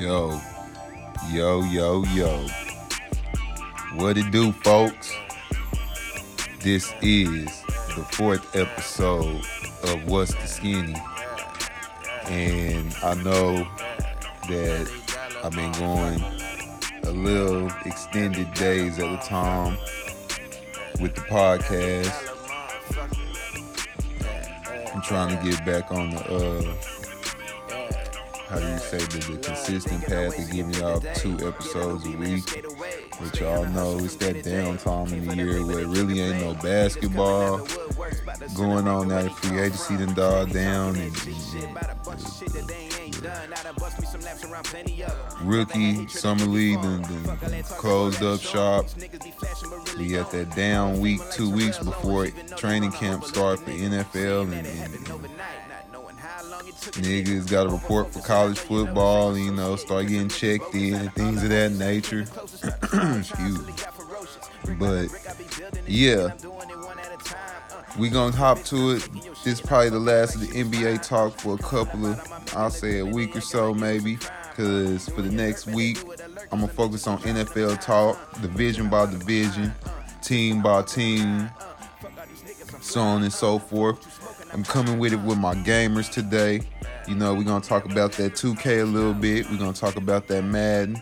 Yo, yo, yo, yo. What it do, folks? This is the fourth episode of What's the Skinny. And I know that I've been going a little extended days at a time with the podcast. I'm trying to get back on the uh how do you say the, the consistent path of giving y'all two episodes a week. Which y'all know it's that downtime in the year where it really ain't no basketball going on now. The free agency done died down and, and, and rookie summer league done closed up shop. We got that down week, two weeks before training camp start for NFL and, and niggas got to report for college football, you know, start getting checked in and things of that nature. Excuse me. But yeah, we gonna hop to it. This is probably the last of the NBA talk for a couple of, I'll say a week or so maybe, because for the next week, I'm gonna focus on NFL talk, division by division, team by team, so on and so forth. I'm coming with it with my gamers today. You know, we're gonna talk about that 2K a little bit. We're gonna talk about that Madden.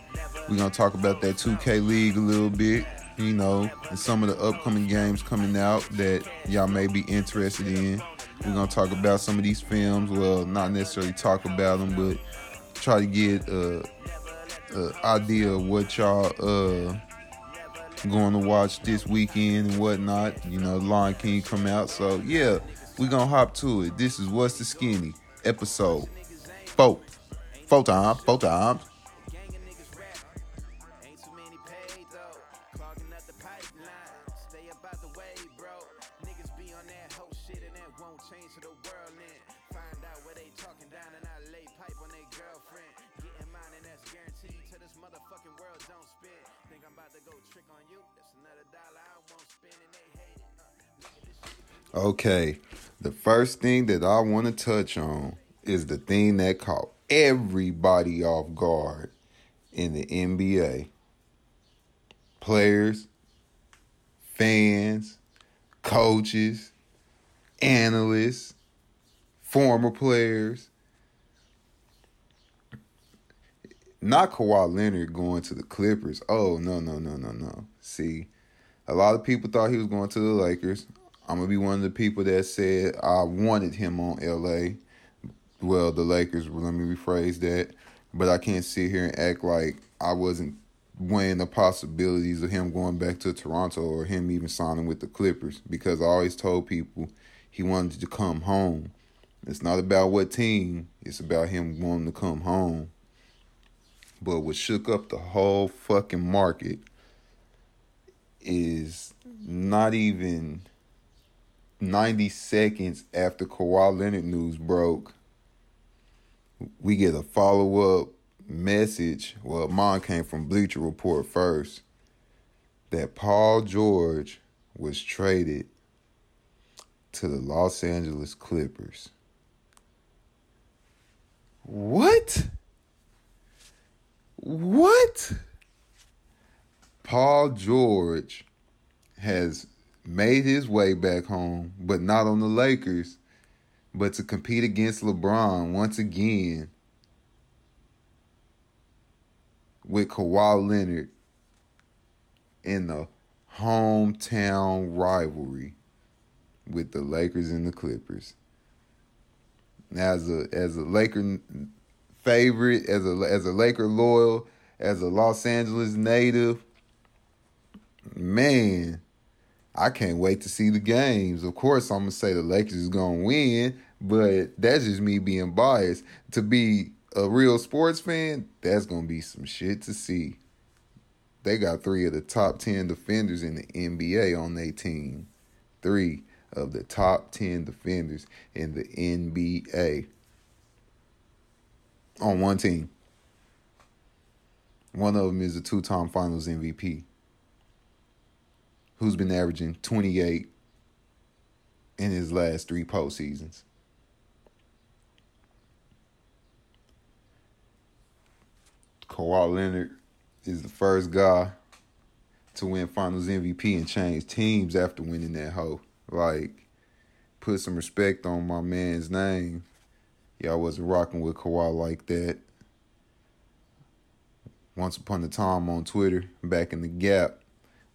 We're gonna talk about that 2K League a little bit. You know, and some of the upcoming games coming out that y'all may be interested in. We're gonna talk about some of these films. Well, not necessarily talk about them, but try to get a, a idea of what y'all uh going to watch this weekend and whatnot. You know, Lion King come out, so yeah, we gonna hop to it. This is what's the skinny episode four, four times, four times. Okay, the first thing that I want to touch on is the thing that caught everybody off guard in the NBA. Players, fans, coaches, analysts, former players. Not Kawhi Leonard going to the Clippers. Oh, no, no, no, no, no. See, a lot of people thought he was going to the Lakers. I'm gonna be one of the people that said I wanted him on LA. Well, the Lakers. Let me rephrase that. But I can't sit here and act like I wasn't weighing the possibilities of him going back to Toronto or him even signing with the Clippers because I always told people he wanted to come home. It's not about what team, it's about him wanting to come home. But what shook up the whole fucking market is not even 90 seconds after Kawhi Leonard news broke, we get a follow up message. Well, mine came from Bleacher Report first that Paul George was traded to the Los Angeles Clippers. What? What? Paul George has made his way back home, but not on the Lakers, but to compete against LeBron once again with Kawhi Leonard in the hometown rivalry with the Lakers and the Clippers. As a as a Laker favorite, as a as a Laker loyal, as a Los Angeles native, man, I can't wait to see the games. Of course, I'm gonna say the Lakers is gonna win, but that's just me being biased. To be a real sports fan, that's gonna be some shit to see. They got three of the top ten defenders in the NBA on their team. Three of the top ten defenders in the NBA on one team. One of them is a two-time Finals MVP who's been averaging 28 in his last three postseasons. Kawhi Leonard is the first guy to win Finals MVP and change teams after winning that hoe. Like, put some respect on my man's name. Y'all wasn't rocking with Kawhi like that. Once upon a time on Twitter, back in the gap,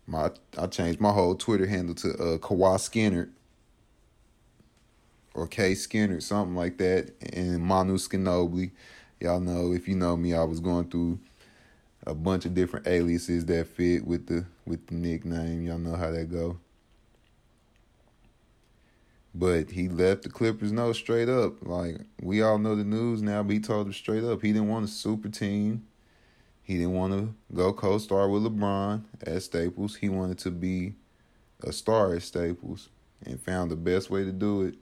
my I changed my whole Twitter handle to uh, Kawhi Skinner or K Skinner, something like that, and Manu Ginobili. Y'all know if you know me, I was going through a bunch of different aliases that fit with the with the nickname. Y'all know how that go. But he left the Clippers know straight up. Like we all know the news now, but he told them straight up he didn't want a super team. He didn't want to go co-star with LeBron at Staples. He wanted to be a star at Staples and found the best way to do it.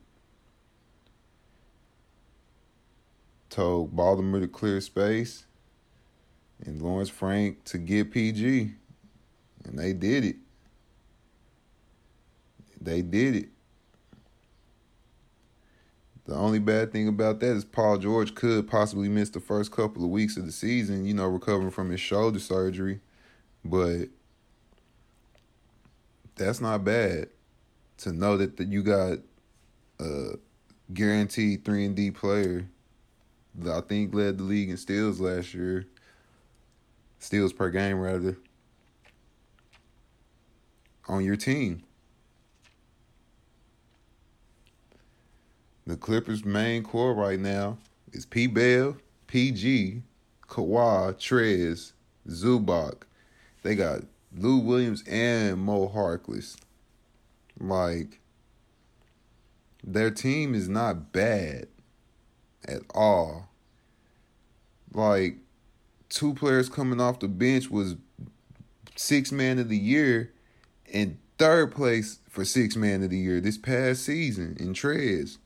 Told Ballmer to clear space and Lawrence Frank to get PG. And they did it. They did it. The only bad thing about that is Paul George could possibly miss the first couple of weeks of the season, you know, recovering from his shoulder surgery. But that's not bad to know that, that you got a guaranteed 3 and D player that I think led the league in steals last year. Steals per game rather on your team. The Clippers' main core right now is P. Bell, PG, Kawhi, Trez, Zubac. They got Lou Williams and Mo Harkless. Like, their team is not bad at all. Like, two players coming off the bench was six man of the year and third place for six man of the year this past season in Trez.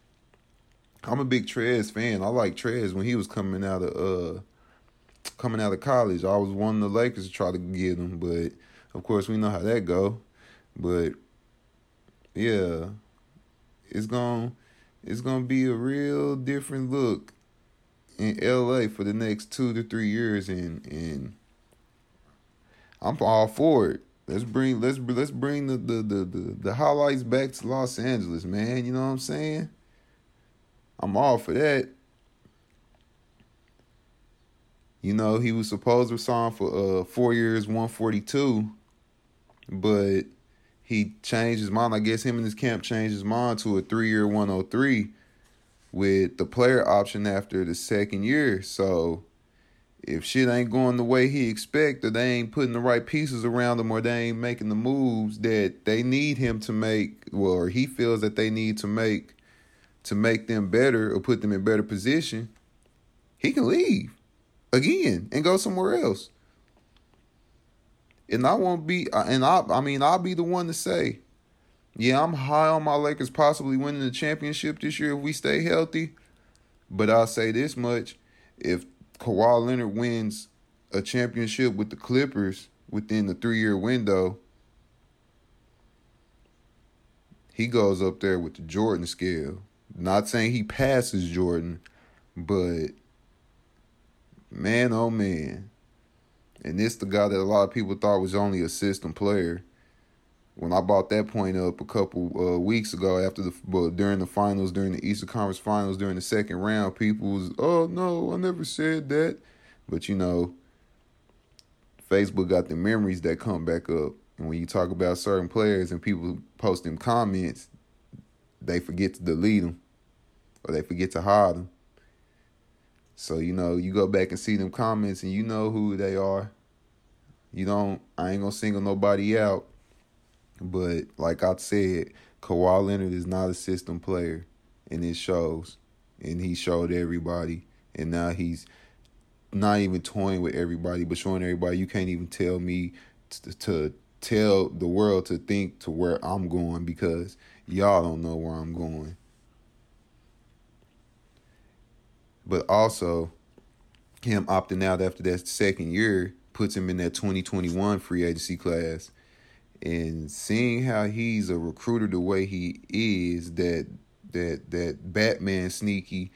I'm a big Trez fan. I like Trez when he was coming out of uh coming out of college. I was one of the Lakers to try to get him, but of course we know how that go. But yeah, it's going to it's gonna be a real different look in LA for the next two to three years and and I'm all for it. Let's bring let's let's bring the the the the, the highlights back to Los Angeles, man. You know what I'm saying? I'm all for that. You know, he was supposed to sign for uh four years, one forty two, but he changed his mind. I guess him and his camp changed his mind to a three year one oh three with the player option after the second year. So if shit ain't going the way he expect, or they ain't putting the right pieces around him, or they ain't making the moves that they need him to make, well, or he feels that they need to make to make them better or put them in better position, he can leave again and go somewhere else. And I won't be, uh, and I, I mean, I'll be the one to say, yeah, I'm high on my Lakers possibly winning the championship this year if we stay healthy. But I'll say this much: if Kawhi Leonard wins a championship with the Clippers within the three-year window, he goes up there with the Jordan scale. Not saying he passes Jordan, but man, oh man. And this the guy that a lot of people thought was only a system player. When I brought that point up a couple uh, weeks ago after the well, during the finals, during the Eastern Conference Finals, during the second round, people was, oh no, I never said that. But you know, Facebook got the memories that come back up. And when you talk about certain players and people post them comments, they forget to delete them or they forget to hide them. So, you know, you go back and see them comments and you know who they are. You don't, I ain't gonna single nobody out. But like I said, Kawhi Leonard is not a system player, and it shows. And he showed everybody. And now he's not even toying with everybody, but showing everybody you can't even tell me to, to tell the world to think to where I'm going because y'all don't know where I'm going. But also, him opting out after that second year puts him in that 2021 free agency class. And seeing how he's a recruiter the way he is, that that that Batman sneaky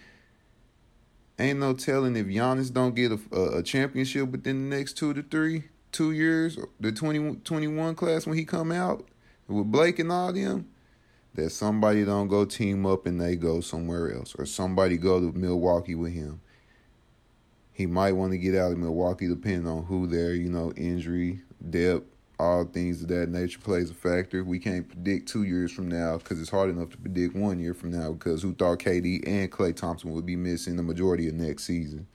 ain't no telling if Giannis don't get a, a, championship within the next two to three, two years, the 20, class when he come out with Blake and all them, that somebody don't go team up and they go somewhere else, or somebody go to Milwaukee with him. He might want to get out of Milwaukee depending on who there, you know, injury, depth, all things of that nature plays a factor. We can't predict two years from now because it's hard enough to predict one year from now because who thought KD and Klay Thompson would be missing the majority of next season?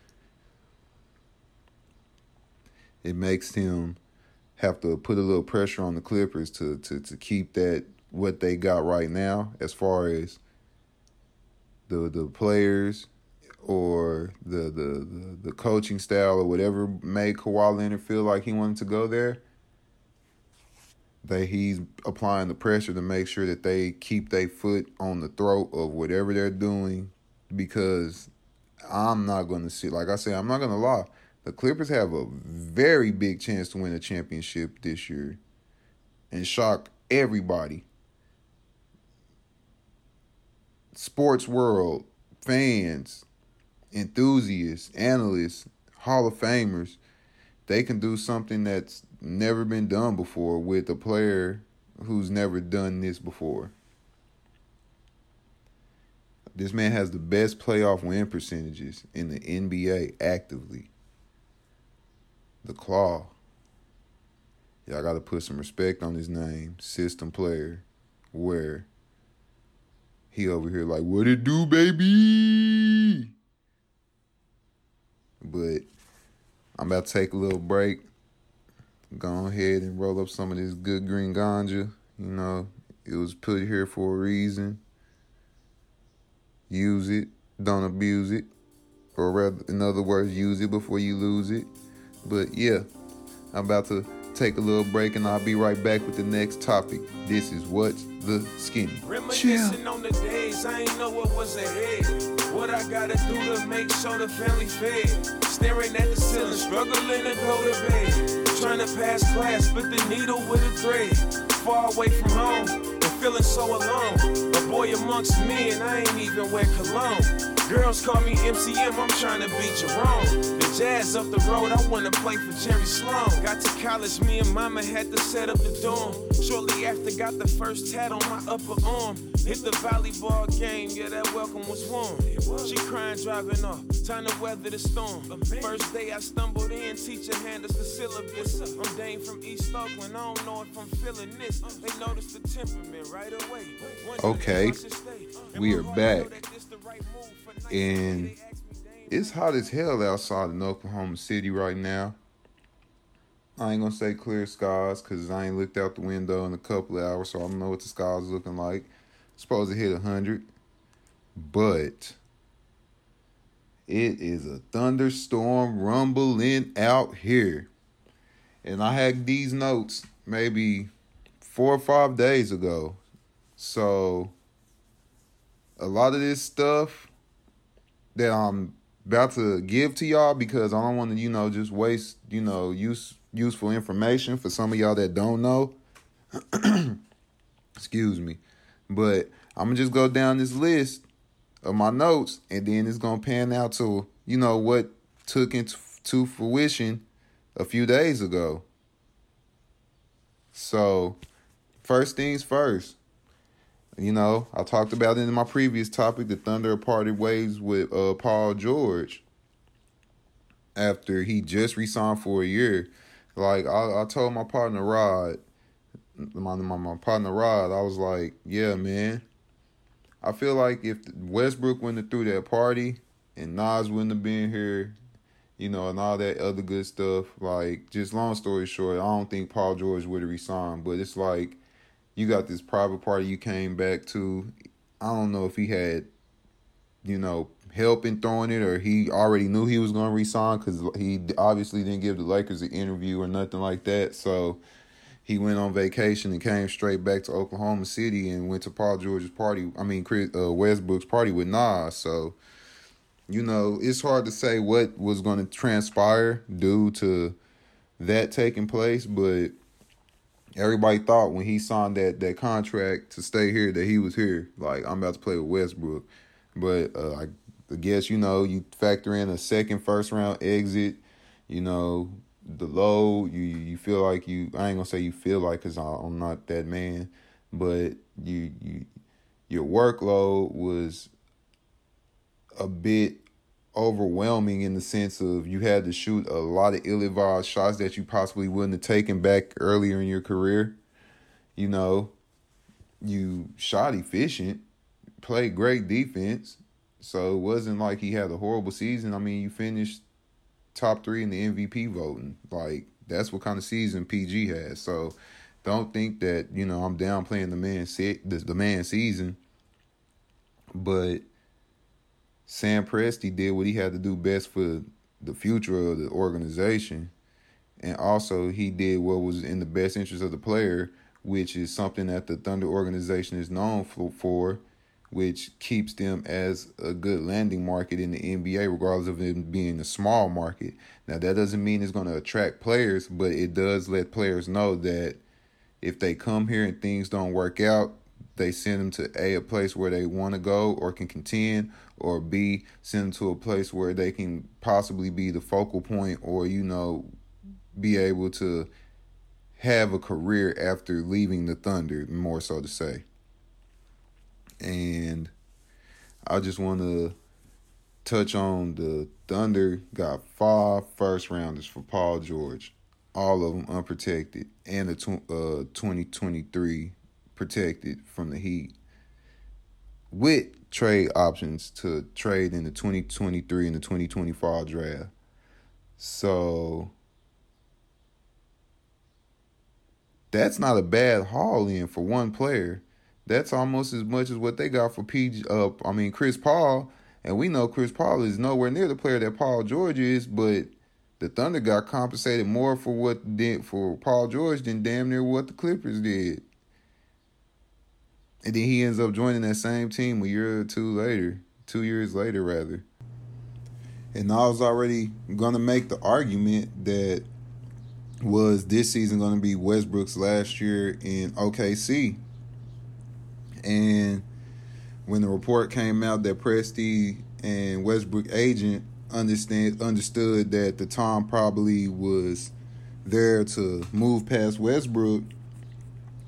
It makes him have to put a little pressure on the Clippers to to to keep that what they got right now as far as the the players or the the the, the coaching style or whatever made Kawhi Leonard feel like he wanted to go there that he's applying the pressure to make sure that they keep their foot on the throat of whatever they're doing because I'm not going to see like I said I'm not going to lie the Clippers have a very big chance to win a championship this year and shock everybody sports world fans enthusiasts analysts hall of famers they can do something that's never been done before with a player who's never done this before. This man has the best playoff win percentages in the NBA actively. The Claw. Y'all got to put some respect on his name. System player. Where he over here like, what it do, baby? But I'm about to take a little break go ahead and roll up some of this good green ganja. You know, it was put here for a reason. Use it, don't abuse it. Or rather, in other words, use it before you lose it. But yeah, I'm about to take a little break and I'll be right back with the next topic. This is What's the Skinny. Reminiscing on the days I ain't know what was ahead. What I gotta do to make sure the family fed. Staring at the ceiling, struggling to go to bed. Trying to pass class, but the needle with a thread. Far away from home, feeling so alone. A boy amongst men, I ain't even wear cologne. Girls call me MCM, I'm trying to beat Jerome. The jazz up the road, I wanna play for Jerry Sloan. Got to college, me and mama had to set up the dorm. Shortly after, got the first tat on my upper arm. Hit the volleyball game, yeah, that welcome was warm. She crying, driving off, time to weather the storm. First day I stumbled in, teacher handed us the syllabus. I'm Dane from East Oakland, I don't know if I'm feeling this. They noticed the temperament. Okay, we are back and it's hot as hell outside in Oklahoma City right now. I ain't gonna say clear skies because I ain't looked out the window in a couple of hours, so I don't know what the sky's looking like. It's supposed to hit hundred, but it is a thunderstorm rumbling out here. And I had these notes maybe four or five days ago. So a lot of this stuff that I'm about to give to y'all because I don't want to, you know, just waste, you know, use useful information for some of y'all that don't know. Excuse me. But I'm gonna just go down this list of my notes and then it's gonna pan out to, you know, what took into fruition a few days ago. So first things first. You know, I talked about it in my previous topic. The Thunder parted ways with uh, Paul George after he just resigned for a year. Like I, I told my partner Rod, my, my my partner Rod, I was like, yeah, man. I feel like if Westbrook have threw that party and Nas wouldn't have been here, you know, and all that other good stuff, like just long story short, I don't think Paul George would have resigned. But it's like you got this private party you came back to. I don't know if he had, you know, help in throwing it or he already knew he was going to resign because he obviously didn't give the Lakers an interview or nothing like that. So he went on vacation and came straight back to Oklahoma City and went to Paul George's party. I mean, Chris uh, Westbrook's party with Nas. So, you know, it's hard to say what was going to transpire due to that taking place, but everybody thought when he signed that that contract to stay here that he was here. Like I'm about to play with Westbrook, but uh, I, I guess you know you factor in a second first round exit. You know the low. You you feel like you. I ain't gonna say you feel like because I'm not that man, but you you your workload was a bit overwhelming in the sense of you had to shoot a lot of ill-advised shots that you possibly wouldn't have taken back earlier in your career. You know, you shot efficient, played great defense, so it wasn't like he had a horrible season. I mean, you finished top three in the MVP voting. Like that's what kind of season PG has. So don't think that you know I'm downplaying the man the, the man season, but Sam Presti did what he had to do best for the future of the organization. And also, he did what was in the best interest of the player, which is something that the Thunder organization is known for, which keeps them as a good landing market in the NBA, regardless of it being a small market. Now, that doesn't mean it's going to attract players, but it does let players know that if they come here and things don't work out, they send them to A, a place where they want to go or can contend, or B, send them to a place where they can possibly be the focal point or, you know, be able to have a career after leaving the Thunder, more so to say. And I just want to touch on the Thunder got five first rounders for Paul George, all of them unprotected, and the tw- uh, 2023 protected from the Heat with trade options to trade in the 2023 and the 2024 draft. So that's not a bad haul in for one player. That's almost as much as what they got for PG uh I mean Chris Paul, and we know Chris Paul is nowhere near the player that Paul George is, but the Thunder got compensated more for what did for Paul George than damn near what the Clippers did. And then he ends up joining that same team a year or two later, two years later, rather. And I was already going to make the argument that was this season going to be Westbrook's last year in OKC. And when the report came out that Presti and Westbrook agent understand understood that the time probably was there to move past Westbrook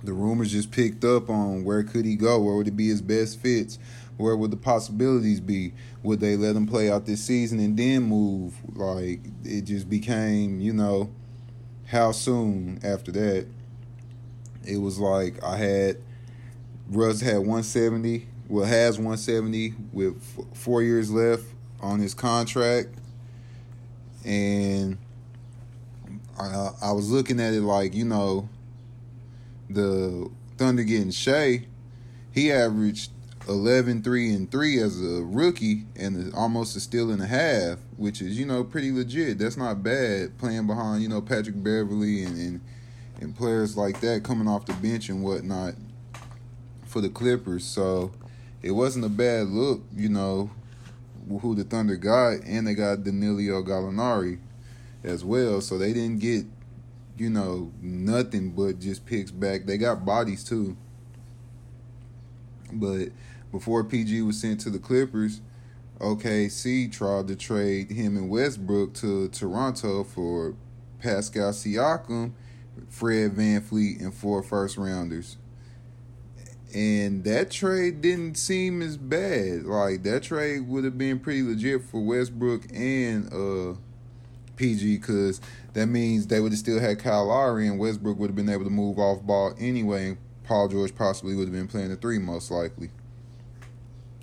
the rumors just picked up on where could he go, where would it be his best fits, where would the possibilities be? Would they let him play out this season and then move? Like it just became, you know, how soon after that? It was like I had Russ had 170, well has 170 with four years left on his contract, and I, I was looking at it like you know the Thunder getting Shai, he averaged 11 3 and 3 as a rookie and almost a steal and a half which is you know pretty legit. That's not bad playing behind you know patrick Beverley and, and and players like that coming off the bench and whatnot for the clippers. So it wasn't a bad look you know who the thunder got and they got danilo gallinari as well. So they didn't get you know, nothing but just picks back. They got bodies too. But before PG was sent to the Clippers, OKC tried to trade him and Westbrook to Toronto for Pascal Siakam, Fred VanVleet, and four first rounders. And that trade didn't seem as bad. Like that trade would have been pretty legit for Westbrook and uh PG because that means they would have still had Kyle Lowry and Westbrook would have been able to move off ball anyway. And Paul George possibly would have been playing the three most likely.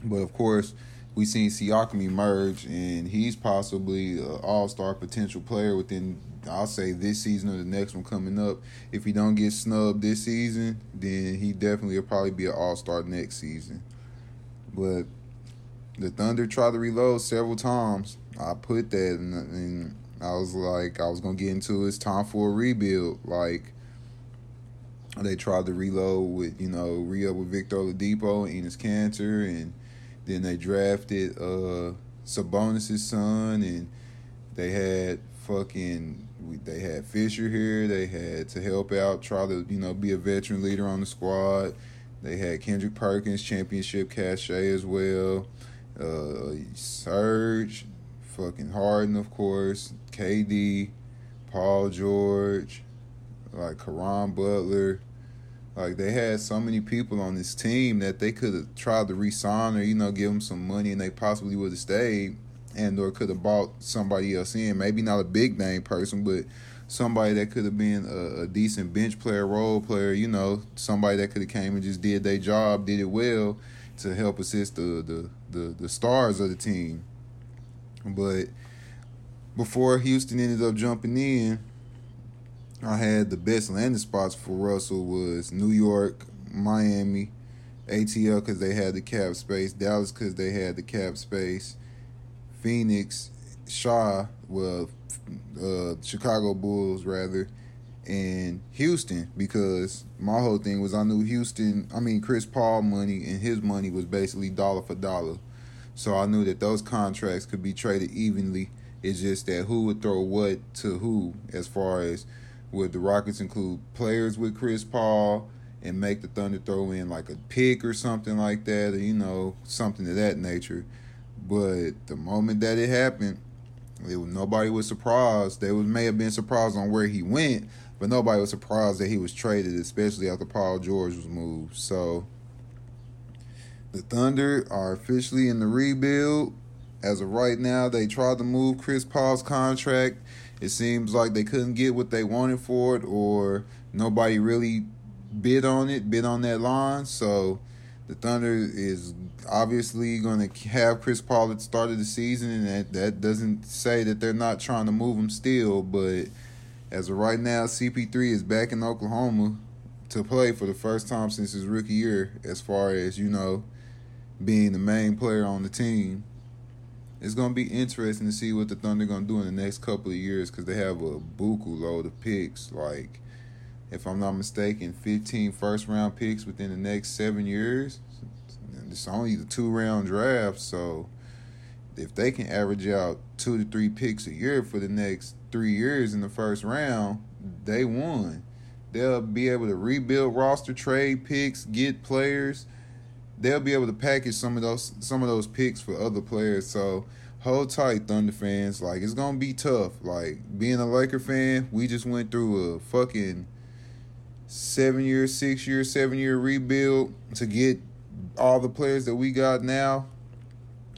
But of course, we've seen Siakam emerge, and he's possibly an all-star potential player within, I'll say, this season or the next one coming up. If he don't get snubbed this season, then he definitely will probably be an all-star next season. But the Thunder tried to reload several times. I put that, in I was like, I was gonna get into it. it's time for a rebuild. Like they tried to reload with, you know, re-up with Victor Oladipo and Enes Kanter, and then they drafted uh Sabonis's son, and they had fucking they had Fisher here. They had to help out, try to you know be a veteran leader on the squad. They had Kendrick Perkins championship cachet as well, uh, Serge, fucking Harden, of course, KD, Paul George, like Caron Butler. Like they had so many people on this team that they could have tried to re-sign or you know give them some money and they possibly would have stayed and or could have bought somebody else in. Maybe not a big name person, but somebody that could have been a, a, decent bench player, role player. You know, somebody that could have came and just did their job, did it well to help assist the the the, the stars of the team. But before Houston ended up jumping in, I had the best landing spots for Russell was New York, Miami, ATL because they had the cap space, Dallas because they had the cap space, Phoenix, Shaw, well, uh, Chicago Bulls rather, and Houston because my whole thing was I knew Houston. I mean Chris Paul money and his money was basically dollar for dollar, so I knew that those contracts could be traded evenly. It's just that who would throw what to who as far as would the Rockets include players with Chris Paul and make the Thunder throw in like a pick or something like that, or you know something of that nature. But the moment that it happened, it was, nobody was surprised. They was, may have been surprised on where he went, but nobody was surprised that he was traded, especially after Paul George was moved. So the Thunder are officially in the rebuild. As of right now, they tried to move Chris Paul's contract it seems like they couldn't get what they wanted for it, or nobody really bid on it, bid on that line. So the Thunder is obviously going to have Chris Paul at the start of the season, and that, that doesn't say that they're not trying to move him still. But as of right now, CP3 is back in Oklahoma to play for the first time since his rookie year, as far as, you know, being the main player on the team it's gonna be interesting to see what the Thunder gonna do in the next couple of years because they have a buku load of picks. Like, if I'm not mistaken, 15 first round picks within the next seven years. It's only the two round draft, so if they can average out two to three picks a year for the next three years in the first round, they won. They'll be able to rebuild roster, trade picks, get players they'll be able to package some of those some of those picks for other players. So hold tight, Thunder fans. Like it's gonna be tough. Like being a Laker fan, we just went through a fucking seven year, six year, seven year rebuild to get all the players that we got now.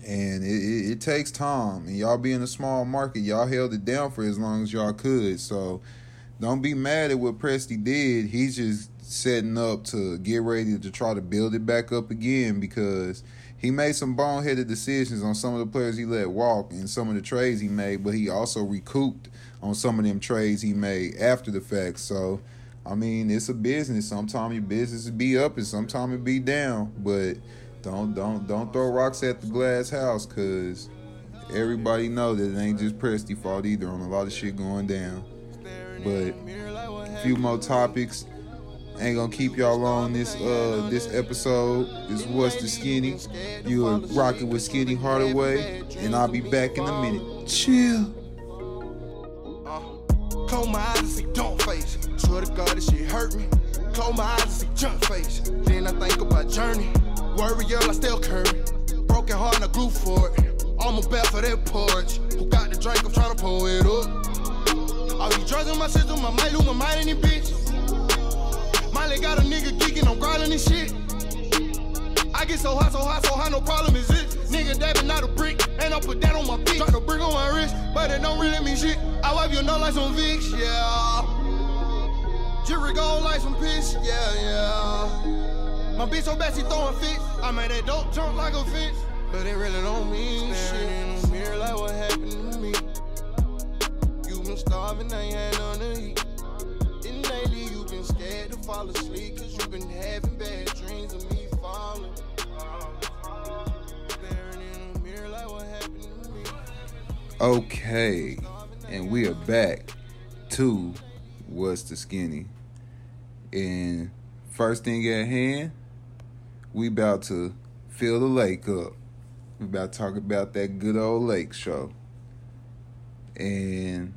And it, it, it takes time. And y'all being a small market, y'all held it down for as long as y'all could. So don't be mad at what Presti did. He's just setting up to get ready to try to build it back up again because he made some boneheaded decisions on some of the players he let walk and some of the trades he made, but he also recouped on some of them trades he made after the fact. So, I mean, it's a business. Sometimes your business be up and sometimes it be down, but don't don't don't throw rocks at the glass house because everybody know that it ain't just Presti fault either on a lot of shit going down. But a few more topics Ain't gonna keep y'all on this uh this episode. Is was the skinny. You are rocking with Skinny Hardaway, and I'll be back in a minute. Chill. Uh, close my eyes and see don't face. Swear to God, this shit hurt me. Close my eyes and see junk face. Then I think about journey. Warrior, I still curry. Broken heart and I glue for it. I'm a for that porch. Who got the drink? I'm trying to pull it up. All these drugs in my system, I might lose my mind in this bitch. Miley got a nigga geeking on grinding and shit. I get so hot, so hot, so hot, no problem is it. Nigga dabbing out a brick, and I put that on my feet. Drop the brick on my wrist, but it don't really mean shit. I wipe your nose like some Vicks, yeah. Jewelry gold like some piss, yeah, yeah. My bitch so bad she throwing fits. I made that dope jump like a fence, but it really don't mean Staring shit. in the mirror like what happened to me. You been starving, I ain't had none to eat scared to fall asleep cause you've been having bad dreams of me falling. Okay, and we are back to What's the Skinny. And first thing at hand, we about to fill the lake up. We about to talk about that good old lake show. And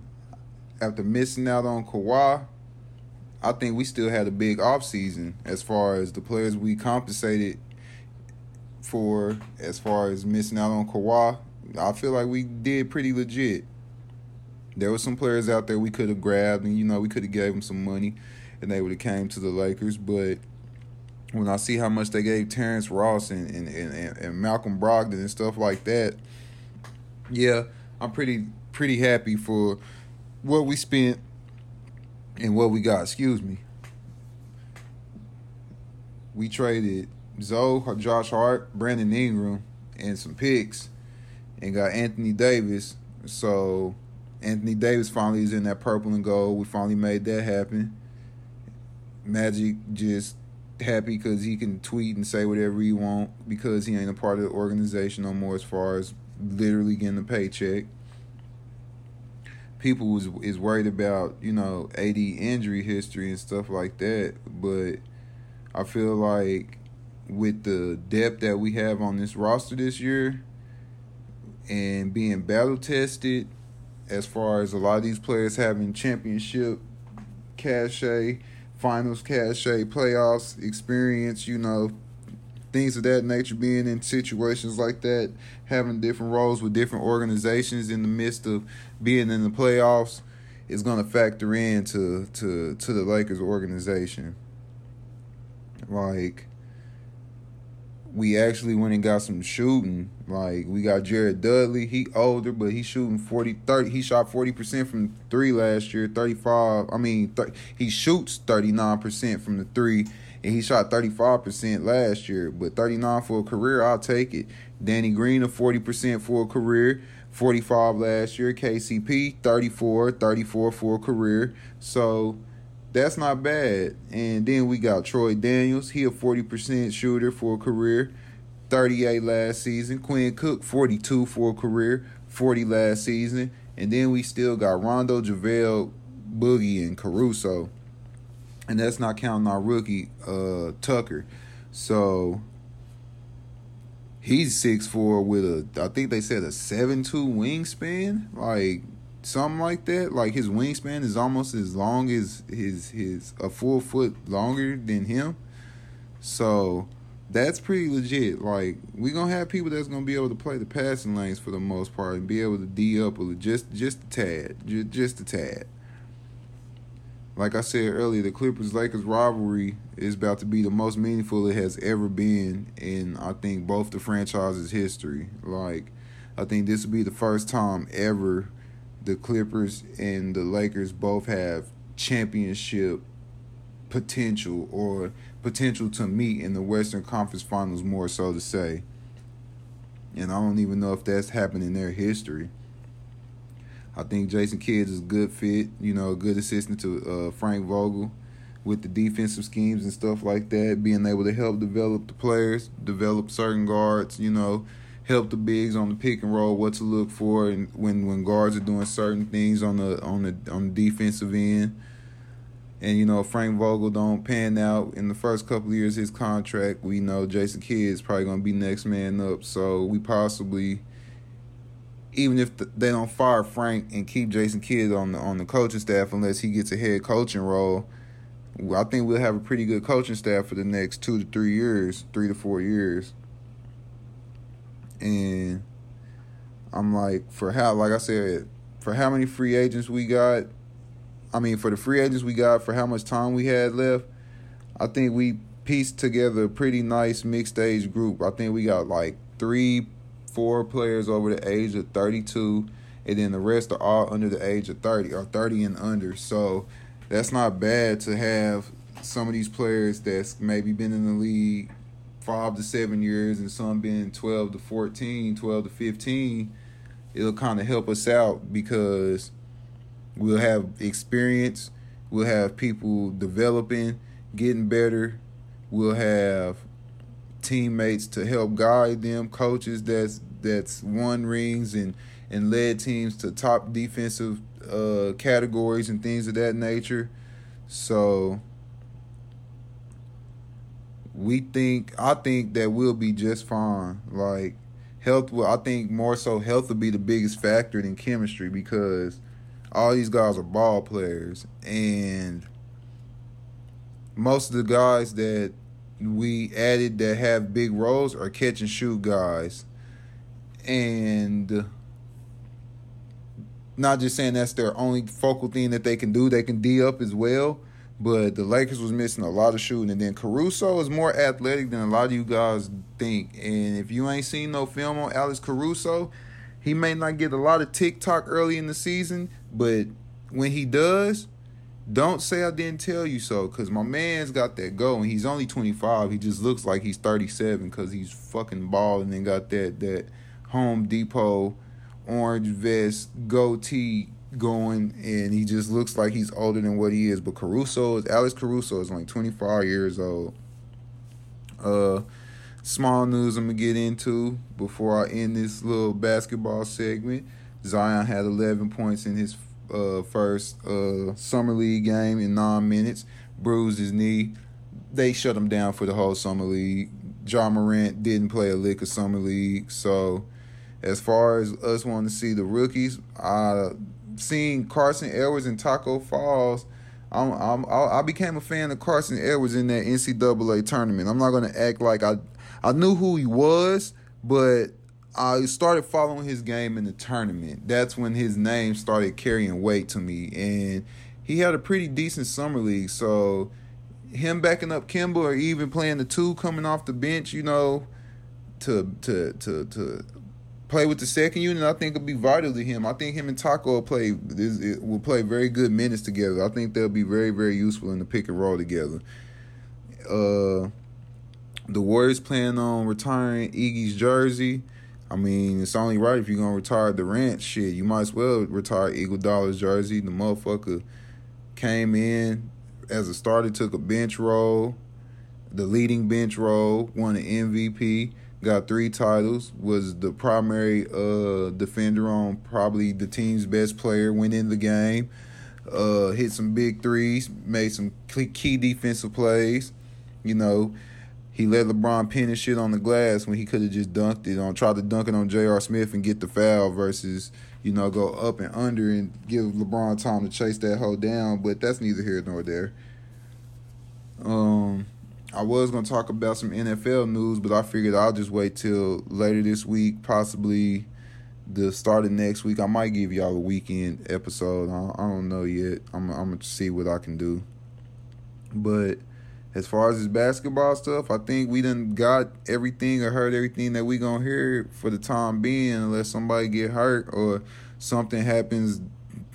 after missing out on Kawhi, I think we still had a big off season as far as the players we compensated for as far as missing out on Kawhi. I feel like we did pretty legit. There were some players out there we could have grabbed, and you know we could have gave them some money, and they would have came to the Lakers. But when I see how much they gave Terrence Ross and and, and, and Malcolm Brogdon and stuff like that, yeah, I'm pretty pretty happy for what we spent and what we got. Excuse me. We traded Zoe, Josh Hart, Brandon Ingram, and some picks, and got Anthony Davis. So Anthony Davis finally is in that purple and gold. We finally made that happen. Magic just happy because he can tweet and say whatever he want because he ain't a part of the organization no more as far as literally getting a paycheck. People is worried about you know AD injury history and stuff like that, but I feel like with the depth that we have on this roster this year and being battle tested as far as a lot of these players having championship cachet, finals cachet, playoffs experience, you know, things of that nature, being in situations like that, having different roles with different organizations in the midst of being in the playoffs is going to factor into to to the Lakers organization. Like we actually went and got some shooting. Like we got Jared Dudley. He older, but he's shooting 40 30 he shot 40% from 3 last year, 35. I mean, th- he shoots 39% from the 3 and he shot 35% last year, but 39 for a career, I'll take it. Danny Green a 40% for a career, 45 last year, KCP 34, 34 for a career. So that's not bad. And then we got Troy Daniels. He a 40% shooter for a career. 38 last season. Quinn Cook, 42 for a career. 40 last season. And then we still got Rondo, JaVale, Boogie, and Caruso. And that's not counting our rookie, uh, Tucker. So he's six four with a I think they said a seven two wingspan. Like something like that. Like his wingspan is almost as long as his his a full foot longer than him. So that's pretty legit. Like we gonna have people that's gonna be able to play the passing lanes for the most part and be able to d up a just just a tad, just just a tad. Like I said earlier, the Clippers Lakers rivalry is about to be the most meaningful it has ever been in I think both the franchises' history. Like I think this will be the first time ever the Clippers and the Lakers both have championship potential or potential to meet in the Western Conference Finals, more so to say. And I don't even know if that's happened in their history. I think Jason Kidd is a good fit, you know, a good assistant to uh, Frank Vogel with the defensive schemes and stuff like that, being able to help develop the players, develop certain guards, you know, help the bigs on the pick and roll, what to look for, and when when guards are doing certain things on the on the on the defensive end. And you know Frank Vogel don't pan out in the first couple years his contract. We know Jason Kidd is probably gonna be next man up. So we possibly, even if they don't fire Frank and keep Jason Kidd on the on the coaching staff unless he gets a head coaching role, I think we'll have a pretty good coaching staff for the next two to three years, three to four years and I'm like, for how, like I said, for how many free agents we got, I mean, for the free agents we got, for how much time we had left, I think we pieced together a pretty nice mixed age group. I think we got like three, four players over the age of 32, and then the rest are all under the age of 30 or 30 and under. So that's not bad to have some of these players that's maybe been in the league five to seven years and some been 12 to 14, 12 to 15, it'll kind of help us out because we'll have experience, we'll have people developing, getting better, we'll have teammates to help guide them, coaches that's that's won rings and and led teams to top defensive uh, categories and things of that nature. So we think I think that we'll be just fine. Like health will I think more so health will be the biggest factor than chemistry because all these guys are ball players and most of the guys that we added that have big roles are catch and shoot guys. And not just saying that's their only focal thing that they can do, they can D up as well. But the Lakers was missing a lot of shooting. And then Caruso is more athletic than a lot of you guys think. And if you ain't seen no film on Alex Caruso, he may not get a lot of TikTok early in the season, but when he does, don't say I didn't tell you so, cause my man's got that go, and he's only 25. He just looks like he's 37, cause he's fucking balling and then got that that Home Depot orange vest goatee going, and he just looks like he's older than what he is. But Caruso is Alex Caruso is only 25 years old. Uh, small news I'm gonna get into before I end this little basketball segment. Zion had 11 points in his uh, first uh, summer league game in nine minutes, bruised his knee. They shut him down for the whole summer league. Ja Morant didn't play a lick of summer league. So, as far as us wanting to see the rookies, I seen Carson Edwards and Tacko Falls. I'm, I'm, I became a fan of Carson Edwards in that NCAA tournament. I'm not gonna act like I I knew who he was, but I started following his game in the tournament. That's when his name started carrying weight to me, and he had a pretty decent summer league. So him backing up Kemba or even playing the two coming off the bench, you know, to to to to play with the second unit, I think it'll be vital to him. I think him and Tacko will play will play very good minutes together. I think they'll be very very useful in the pick and roll together. Uh, the Warriors plan on retiring Iggy's jersey. I mean, it's only right if you're gonna retire Durant. Shit, you might as well retire Iguodala's jersey. The motherfucker came in as a starter, took a bench role, the leading bench role, won an MVP, got three titles, was the primary uh, defender on probably the team's best player, went in the game, uh, hit some big threes, made some key defensive plays. You know, he let LeBron pin his shit on the glass when he could have just dunked it on, tried to dunk it on J.R. Smith and get the foul versus, you know, go up and under and give LeBron time to chase that hoe down. But that's neither here nor there. Um, I was gonna talk about some NFL news, but I figured I'll just wait till later this week, possibly the start of next week. I might give y'all a weekend episode. I, don't know yet. I'm, I'm gonna see what I can do. But as far as this basketball stuff, I think we done got everything or heard everything that we gonna hear for the time being, unless somebody get hurt or something happens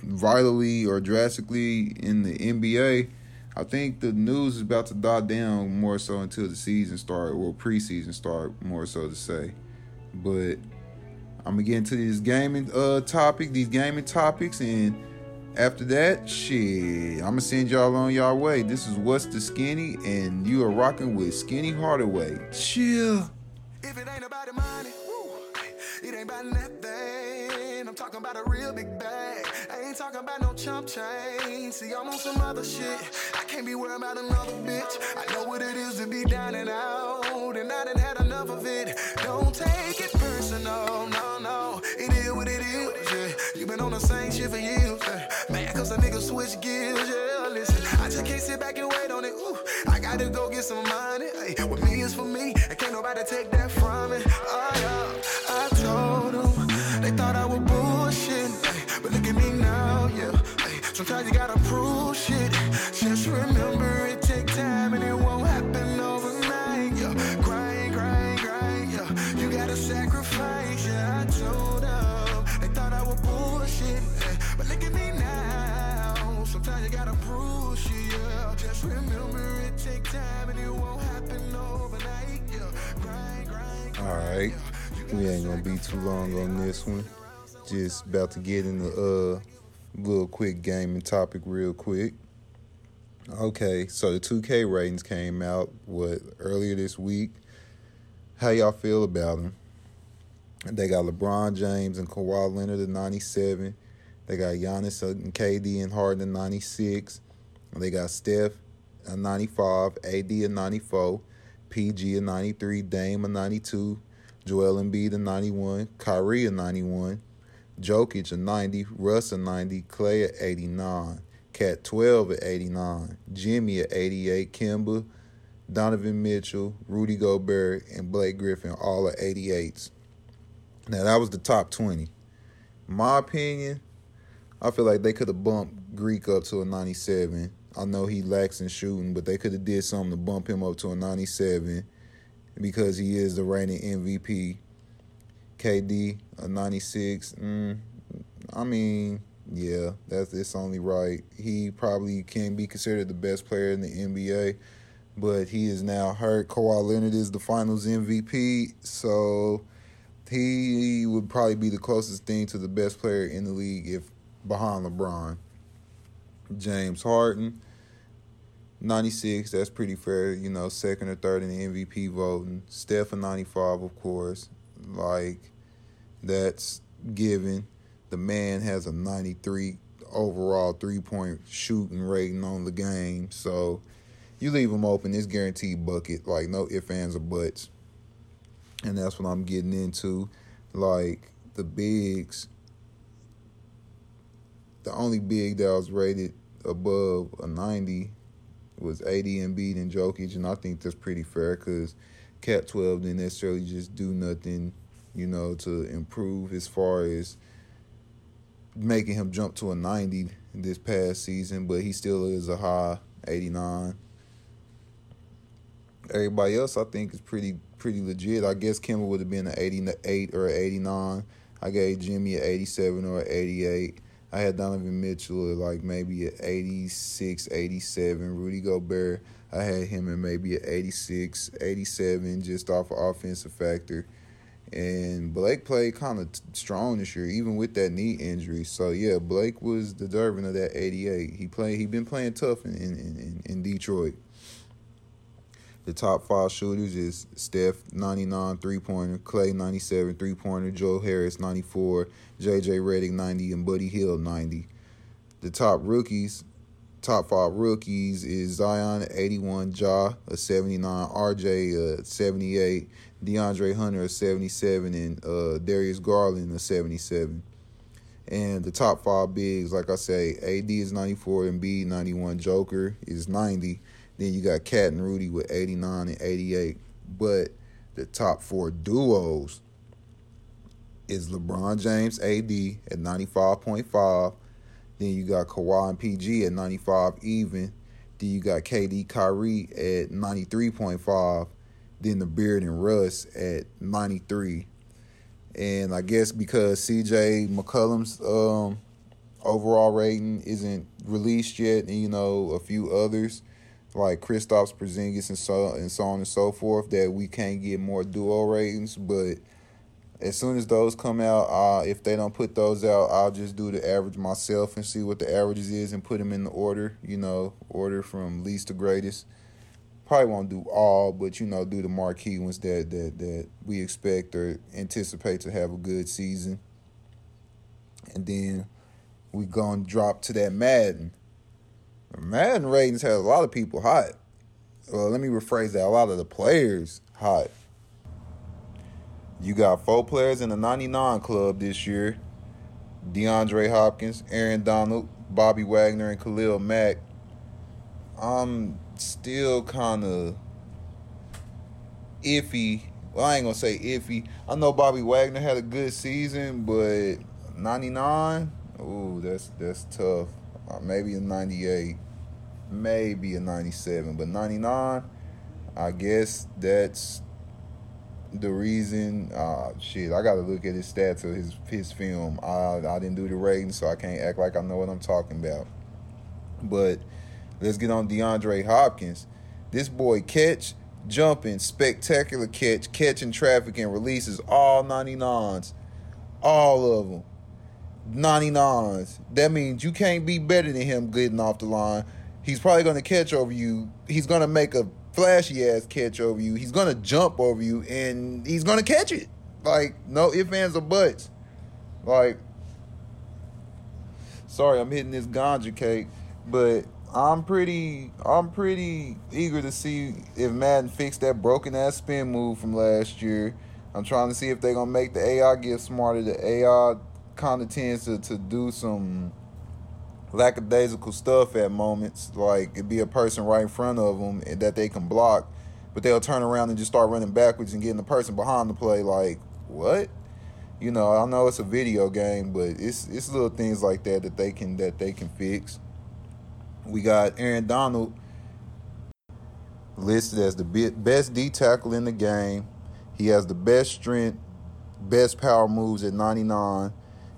vitally or drastically in the NBA. I think the news is about to die down more so until the season start or preseason start, more so to say. But I'm gonna get into this gaming uh topic, these gaming topics, and after that, shit, I'ma send y'all on y'all way. This is What's the Skinny, and you are rocking with Skinny Hardaway. Chill. If it ain't about the money, woo, it ain't about nothing. I'm talking about a real big bag. I ain't talking about no chump change. See, I'm on some other shit. I can't be worried about another bitch. I know what it is to be down and out, and I done had enough of it. Don't take it personal, no, no. It is what it is, yeah. You been on the same shit for years, yeah. Man, cause a nigga switch gears, yeah. Listen, I just can't sit back and wait on it. Ooh, I gotta go get some money. Hey, what me is for me, and can't nobody take that from me. Oh, yeah. Sometimes you gotta prove shit. Just remember it take time and it won't happen overnight. Yeah, grind, grind, grind. Yeah, you gotta sacrifice. Yeah, I told them they thought I was bullshit, but look at me now. Sometimes you gotta prove shit. Yeah, just remember it take time and it won't happen overnight. Yeah, grind, grind. All right, we ain't gonna be too long on this one. Just about to get in the uh little quick gaming topic real quick. Okay, so the 2K ratings came out what earlier this week. How y'all feel about them? They got LeBron James and Kawhi Leonard at 97. They got Giannis and KD and Harden at 96. They got Steph at 95, AD at 94, PG at 93, Dame at 92, Joel Embiid at 91, Kyrie at 91, Jokic at 90, Russ at 90, Klay at 89, Cat 12 at 89, Jimmy at 88, Kemba, Donovan Mitchell, Rudy Gobert, and Blake Griffin all are 88s. Now that was the top 20. my opinion, I feel like they could have bumped Greek up to a 97. I know he lacks in shooting, but they could have did something to bump him up to a 97 because he is the reigning MVP. KD a 96. Mm, I mean, yeah, that's it's only right. He probably can be considered the best player in the NBA, but he is now hurt. Kawhi Leonard is the Finals MVP, so he would probably be the closest thing to the best player in the league if behind LeBron. James Harden, 96, that's pretty fair, you know, second or third in the MVP voting. Steph a 95, of course. Like, that's given. The man has a 93 overall three point shooting rating on the game. So you leave him open, it's guaranteed bucket. Like, no ifs, ands, or buts. And that's what I'm getting into. Like, the bigs, the only big that was rated above a 90 was AD and Embiid and Jokic, and I think that's pretty fair because Cat 12 didn't necessarily just do nothing, you know, to improve as far as making him jump to a 90 this past season, but he still is a high 89. Everybody else, I think, is pretty pretty legit. I guess Kemba would have been an 88 or an 89. I gave Jimmy an 87 or an 88. I had Donovan Mitchell at like maybe an 86, 87. Rudy Gobert, I had him at maybe an 86, 87 just off of offensive factor. And Blake played kind of strong this year, even with that knee injury. So yeah, Blake was the deserving of that 88. He played. He been playing tough in in, in, in Detroit. The top five shooters is Steph 99 three pointer, Klay 97 three pointer, Joe Harris 94, JJ Redick 90, and Buddy Hield 90. The top rookies, top five rookies is Zion 81, Ja a 79, RJ a 78, DeAndre Hunter a 77, and uh, Darius Garland a 77. And the top five bigs, like I say, AD is 94, Embiid 91, Joker is 90. Then you got Cat and Rudy with 89 and 88. But the top four duos is LeBron James AD at 95.5. Then you got Kawhi and PG at 95 even. Then you got KD Kyrie at 93.5. Then the Beard and Russ at 93. And I guess because CJ McCollum's um, overall rating isn't released yet, and you know, a few others like Kristaps Porzingis and so and so on and so forth that we can't get more duo ratings. But as soon as those come out, uh, if they don't put those out, I'll just do the average myself and see what the averages is and put them in the order. You know, order from least to greatest. Probably won't do all, but you know, do the marquee ones that that that we expect or anticipate to have a good season. And then we gonna drop to that Madden. Madden ratings has a lot of people hot. Well, let me rephrase that. A lot of the players hot. You got four players in the 99 club this year. DeAndre Hopkins, Aaron Donald, Bobby Wagner, and Khalil Mack. I'm still kind of iffy. Well, I ain't gonna say iffy. I know Bobby Wagner had a good season, but 99, ooh, that's that's tough. Uh, maybe a 98 maybe a 97, but 99, I guess that's the reason. Uh, shit, I got to look at his stats of his his film. I I didn't do the rating, so I can't act like I know what I'm talking about. But let's get on DeAndre Hopkins. This boy catch, jumping, spectacular catch, catching traffic and releases all 99s, all of them. 99s. That means you can't be better than him getting off the line. He's probably going to catch over you. He's going to make a flashy ass catch over you. He's going to jump over you and he's going to catch it. Like, no ifs, ands, or buts. Like, sorry, I'm hitting this ganja cake, but I'm pretty, I'm pretty eager to see if Madden fixed that broken ass spin move from last year. I'm trying to see if they're gonna make the AI get smarter. The AI kind of tends to, to do some lackadaisical stuff at moments. Like it'd be a person right in front of them that they can block, but they'll turn around and just start running backwards and getting the person behind the play. Like what? You know, I know it's a video game, but it's it's little things like that that they can that they can fix. We got Aaron Donald listed as the best D tackle in the game. He has the best strength, best power moves at 99,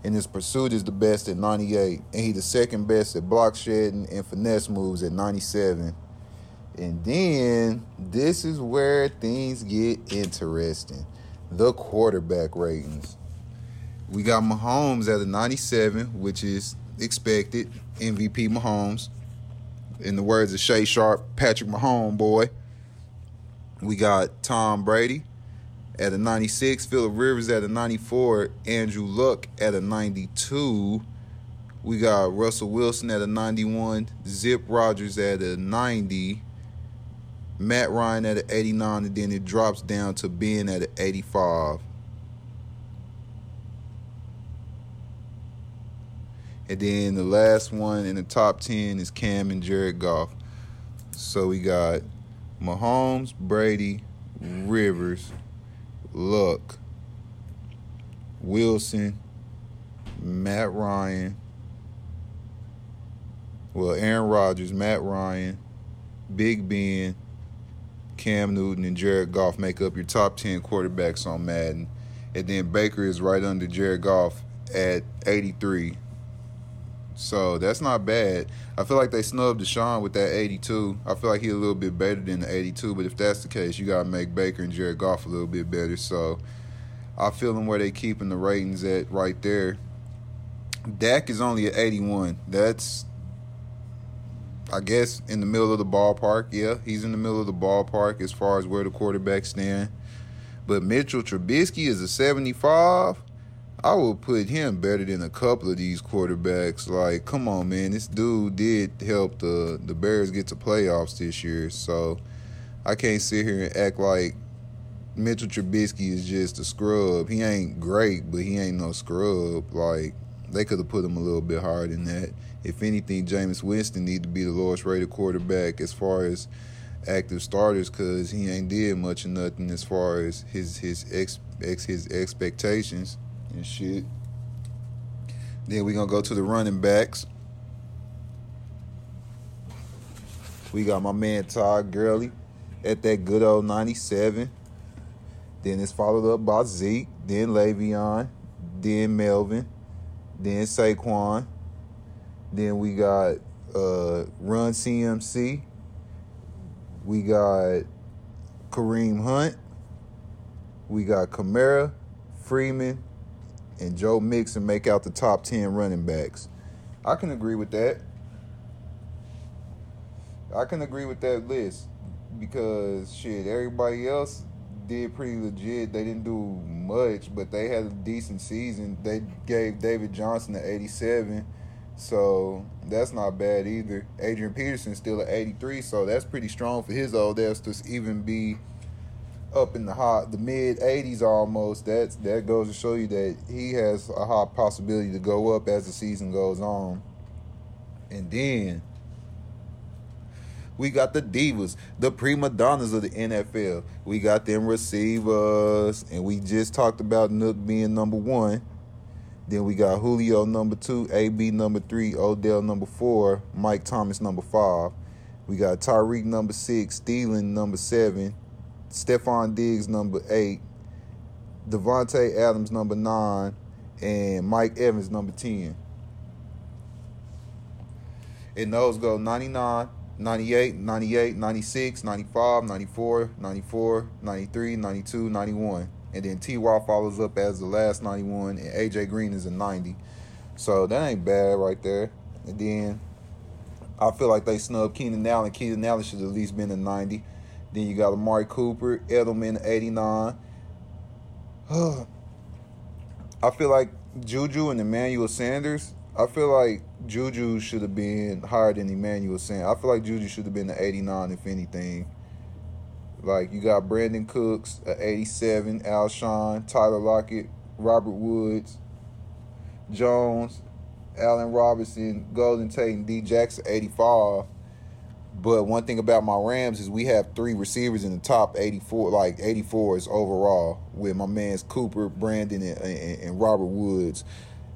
and his pursuit is the best at 98. And he's the second best at block shedding and finesse moves at 97. And then this is where things get interesting. The quarterback ratings. We got Mahomes at a 97, which is expected. MVP Mahomes. In the words of Shay Sharp, Patrick Mahomes, boy. We got Tom Brady at a 96, Philip Rivers at a 94, Andrew Luck at a 92. We got Russell Wilson at a 91, Zip Rogers at a 90, Matt Ryan at an 89, and then it drops down to Ben at an 85. And then the last one in the top 10 is Cam and Jared Goff. So we got Mahomes, Brady, Rivers, Luck, Wilson, Matt Ryan, well, Aaron Rodgers, Matt Ryan, Big Ben, Cam Newton, and Jared Goff make up your top 10 quarterbacks on Madden. And then Baker is right under Jared Goff at 83. So that's not bad. I feel like they snubbed Deshaun with that 82. I feel like he's a little bit better than the 82, but if that's the case, you got to make Baker and Jared Goff a little bit better. So I feel them where they keeping the ratings at right there. Dak is only at 81. That's, I guess, in the middle of the ballpark. Yeah, he's in the middle of the ballpark as far as where the quarterbacks stand. But Mitchell Trubisky is a 75. I would put him better than a couple of these quarterbacks. Like, come on, man, this dude did help the the Bears get to playoffs this year. So I can't sit here and act like Mitchell Trubisky is just a scrub. He ain't great, but he ain't no scrub. Like they could have put him a little bit higher than that. If anything, Jameis Winston need to be the lowest rated quarterback as far as active starters because he ain't did much of nothing as far as his his ex, ex his expectations and shit. Then we gonna go to the running backs. We got my man Todd Gurley at that good old 97. Then it's followed up by Zeke, then Le'Veon, then Melvin, then Saquon. Then we got uh, Run CMC. We got Kareem Hunt. We got Kamara, Freeman, and Joe Mixon make out the top 10 running backs. I can agree with that. I can agree with that list because shit, everybody else did pretty legit. They didn't do much, but they had a decent season. They gave David Johnson an 87, so that's not bad either. Adrian Peterson still at 83, so that's pretty strong for his old ass to even be up in the high, the mid 80s almost. That's that goes to show you that he has a high possibility to go up as the season goes on. And then we got the divas, the prima donnas of the NFL. We got them receivers, and we just talked about Nuk being number one. Then we got Julio number two, AB number three, Odell number four, Mike Thomas number five. We got Tyreek number six, Thielen number seven, Stefon Diggs number eight, Davante Adams number nine, and Mike Evans number ten. And those go 99, 98, 98, 96, 95, 94, 94, 93, 92, 91. And then T.Y. follows up as the last 91, and A.J. Green is a 90. So that ain't bad right there. And then I feel like they snubbed Keenan Allen. Keenan Allen should at least been a 90. Then you got Amari Cooper, Edelman, 89. I feel like Juju and Emmanuel Sanders. I feel like Juju should have been higher than Emmanuel Sanders. I feel like Juju should have been the 89, if anything. Like you got Brandin Cooks at 87, Alshon, Tyler Lockett, Robert Woods, Jones, Allen Robinson, Golden Tate, and D Jackson 85. But one thing about my Rams is we have three receivers in the top 84, like 84s overall, with my man's Cooper, Brandon, and, and, and Robert Woods.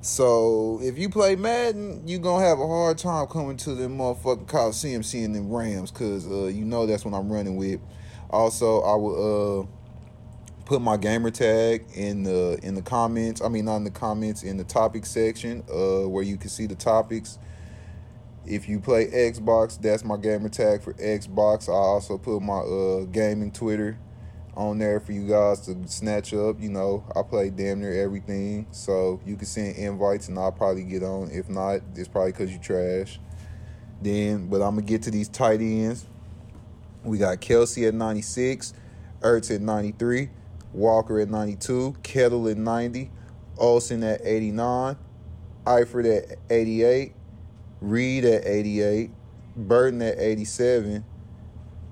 So if you play Madden, you're gonna have a hard time coming to the motherfucking Coliseum seeing them Rams, cause uh, you know that's what I'm running with. Also, I will uh, put my gamer tag in the in the comments. I mean, not in the comments, in the topic section, uh, where you can see the topics. If you play Xbox, that's my gamer tag for Xbox. I also put my uh, gaming Twitter on there for you guys to snatch up. You know, I play damn near everything, so you can send invites and I'll probably get on. If not, it's probably because you trash. Then, but I'm gonna get to these tight ends. We got Kelce at 96, Ertz at 93, Walker at 92, Kittle at 90, Olsen at 89, Eifert at 88, Reed at 88, Burton at 87,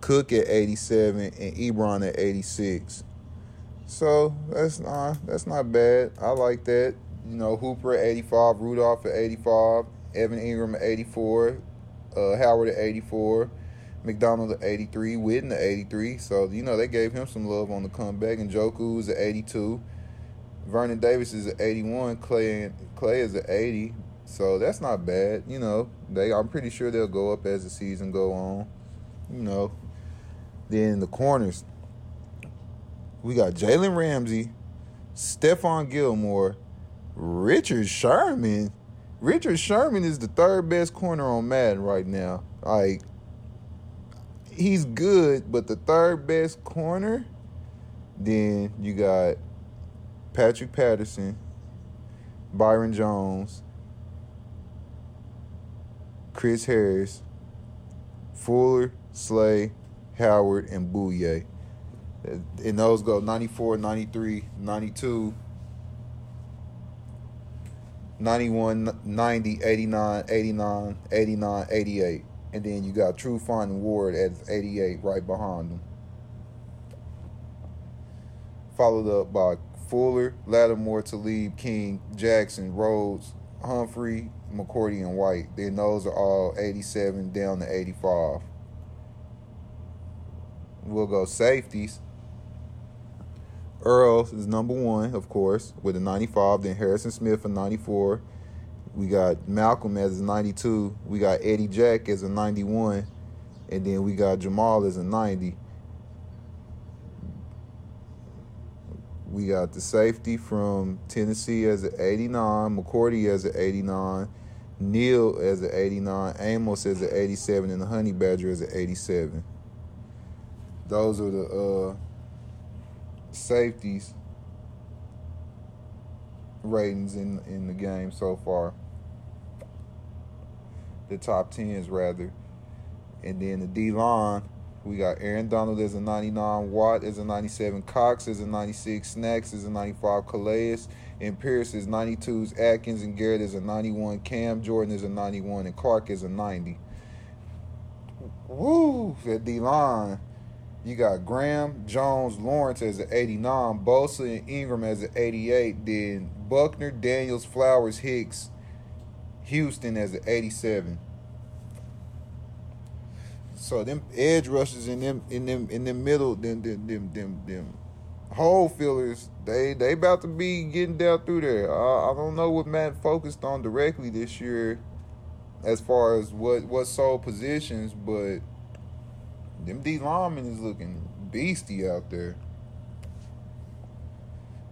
Cook at 87 and Ebron at 86. So that's not that's not bad. I like that. You know, Hooper at 85, Rudolph at 85, Evan Engram at 84, uh, Howard at 84, McDonald at 83, Witten at 83. So, you know, they gave him some love on the comeback. And Njoku's at 82. Vernon Davis is at 81. Clay Clay is at 80. So that's not bad. You know, they I'm pretty sure they'll go up as the season go on. You know, then the corners, we got Jalen Ramsey, Stephon Gilmore, Richard Sherman. Richard Sherman is the third best corner on Madden right now. Like, he's good, but the third best corner. Then you got Patrick Peterson, Byron Jones, Chris Harris, Fuller, Slay, Howard, and Bouye. And those go 94, 93, 92, 91, 90, 89, 89, 89, 88. And then you got Trufant and Ward at 88 right behind them. Followed up by Fuller, Lattimore, Talib, King, Jackson, Rhodes, Humphrey, McCourty, and White. Then those are all 87 down to 85. We'll go safeties. Earl is number one, of course, with a 95. Then Harrison Smith a 94. We got Malcolm as a 92. We got Eddie Jack as a 91. And then we got Jamal as a 90. We got the safety from Tennessee as an 89. McCourty as an 89. Neal as an 89. Amos as an 87. And the Honey Badger as an 87 those are the uh, safeties ratings in in the game so far. The top tens rather, and then the D line. We got Aaron Donald as a 99, Watt as a 97, Cox as a 96, Snacks as a 95, Calais and Pierce is 92s, Atkins and Garrett is a 91, Cam Jordan is a 91, and Clark is a 90. Woo! That D line. You got Graham, Jones, Lawrence as an 89, Bosa and Ingram as an 88, then Buckner, Daniels, Flowers, Hicks, Houston as an 87. So them edge rushes in them in them in the middle, them them them them, them hole fillers, they they about to be getting down through there. I, I don't know what Matt focused on directly this year, as far as what what sole positions, but them D linemen is looking beastie out there.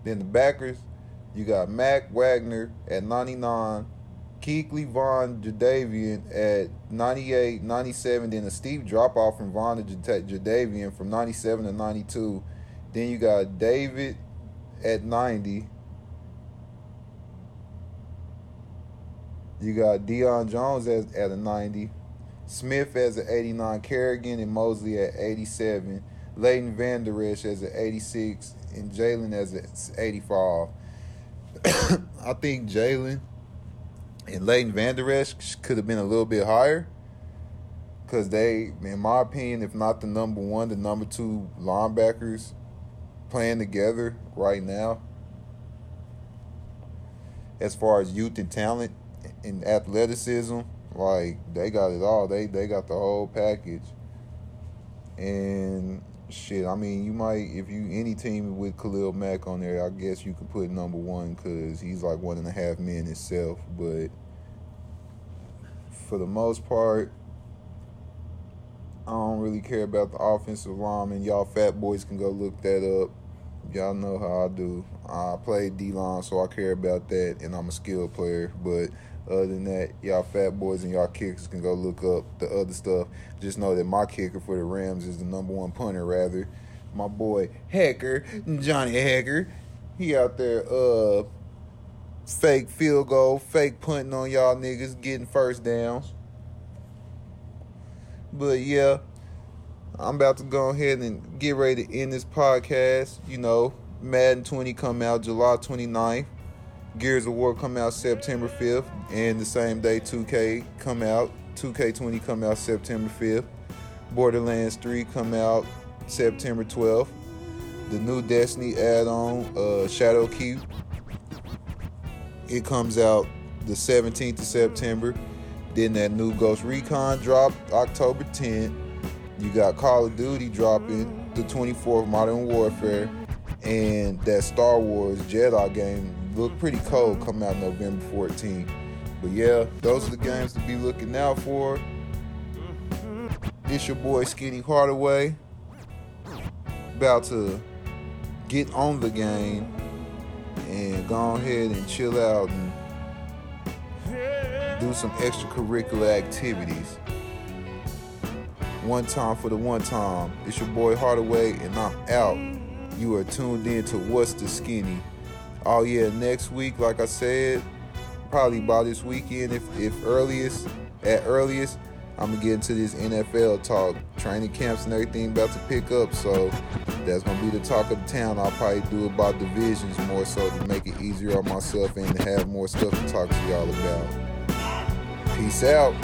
Then the backers, you got Mack Wagner at 99, Kuechly, Von, Jadeveon at 98, 97. Then a steep drop off from Von to Jadeveon from 97 to 92. Then you got David at 90. You got Deion Jones at, at a 90. Smith as an 89, Kerrigan and Mosley at 87, Leighton Vander Esch as an 86, and Jalen as an 85. I think Jalen and Leighton Vander Esch could have been a little bit higher because they, in my opinion, if not the number one, the number two linebackers playing together right now as far as youth and talent and athleticism Like they got it all. They they got the whole package. And shit, I mean, you might if you any team with Khalil Mack on there, I guess you could put number one because he's like one and a half men himself. But for the most part, I don't really care about the offensive lineman. Y'all fat boys can go look that up. Y'all know how I do. I play D line, so I care about that, and I'm a skilled player. But other than that, y'all fat boys and y'all kickers can go look up the other stuff. Just know that my kicker for the Rams is the number one punter, rather. My boy Hekker, Johnny Hekker. He out there uh fake field goal, fake punting on y'all niggas, getting first downs. But yeah, I'm about to go ahead and get ready to end this podcast. You know, Madden 20 come out July 29th. Gears of War come out September 5th. And the same day 2K come out. 2K20 come out September 5th. Borderlands 3 come out September 12th. The new Destiny add-on, uh, Shadowkeep, it comes out the 17th of September. Then that new Ghost Recon dropped October 10th. You got Call of Duty dropping the 24th Modern Warfare. And that Star Wars Jedi game look pretty cold coming out November 14th. But yeah, those are the games to be looking out for. It's your boy Skinny Hardaway. About to get on the game and go ahead and chill out and do some extracurricular activities. One time for the one time. It's your boy Hardaway, and I'm out. You are tuned in to What's the Skinny. Oh yeah, next week, like I said, probably by this weekend, if if earliest, at earliest, I'm gonna get into this NFL talk. Training camps and everything about to pick up, so that's gonna be the talk of the town. I'll probably do about divisions more so to make it easier on myself and to have more stuff to talk to y'all about. Peace out.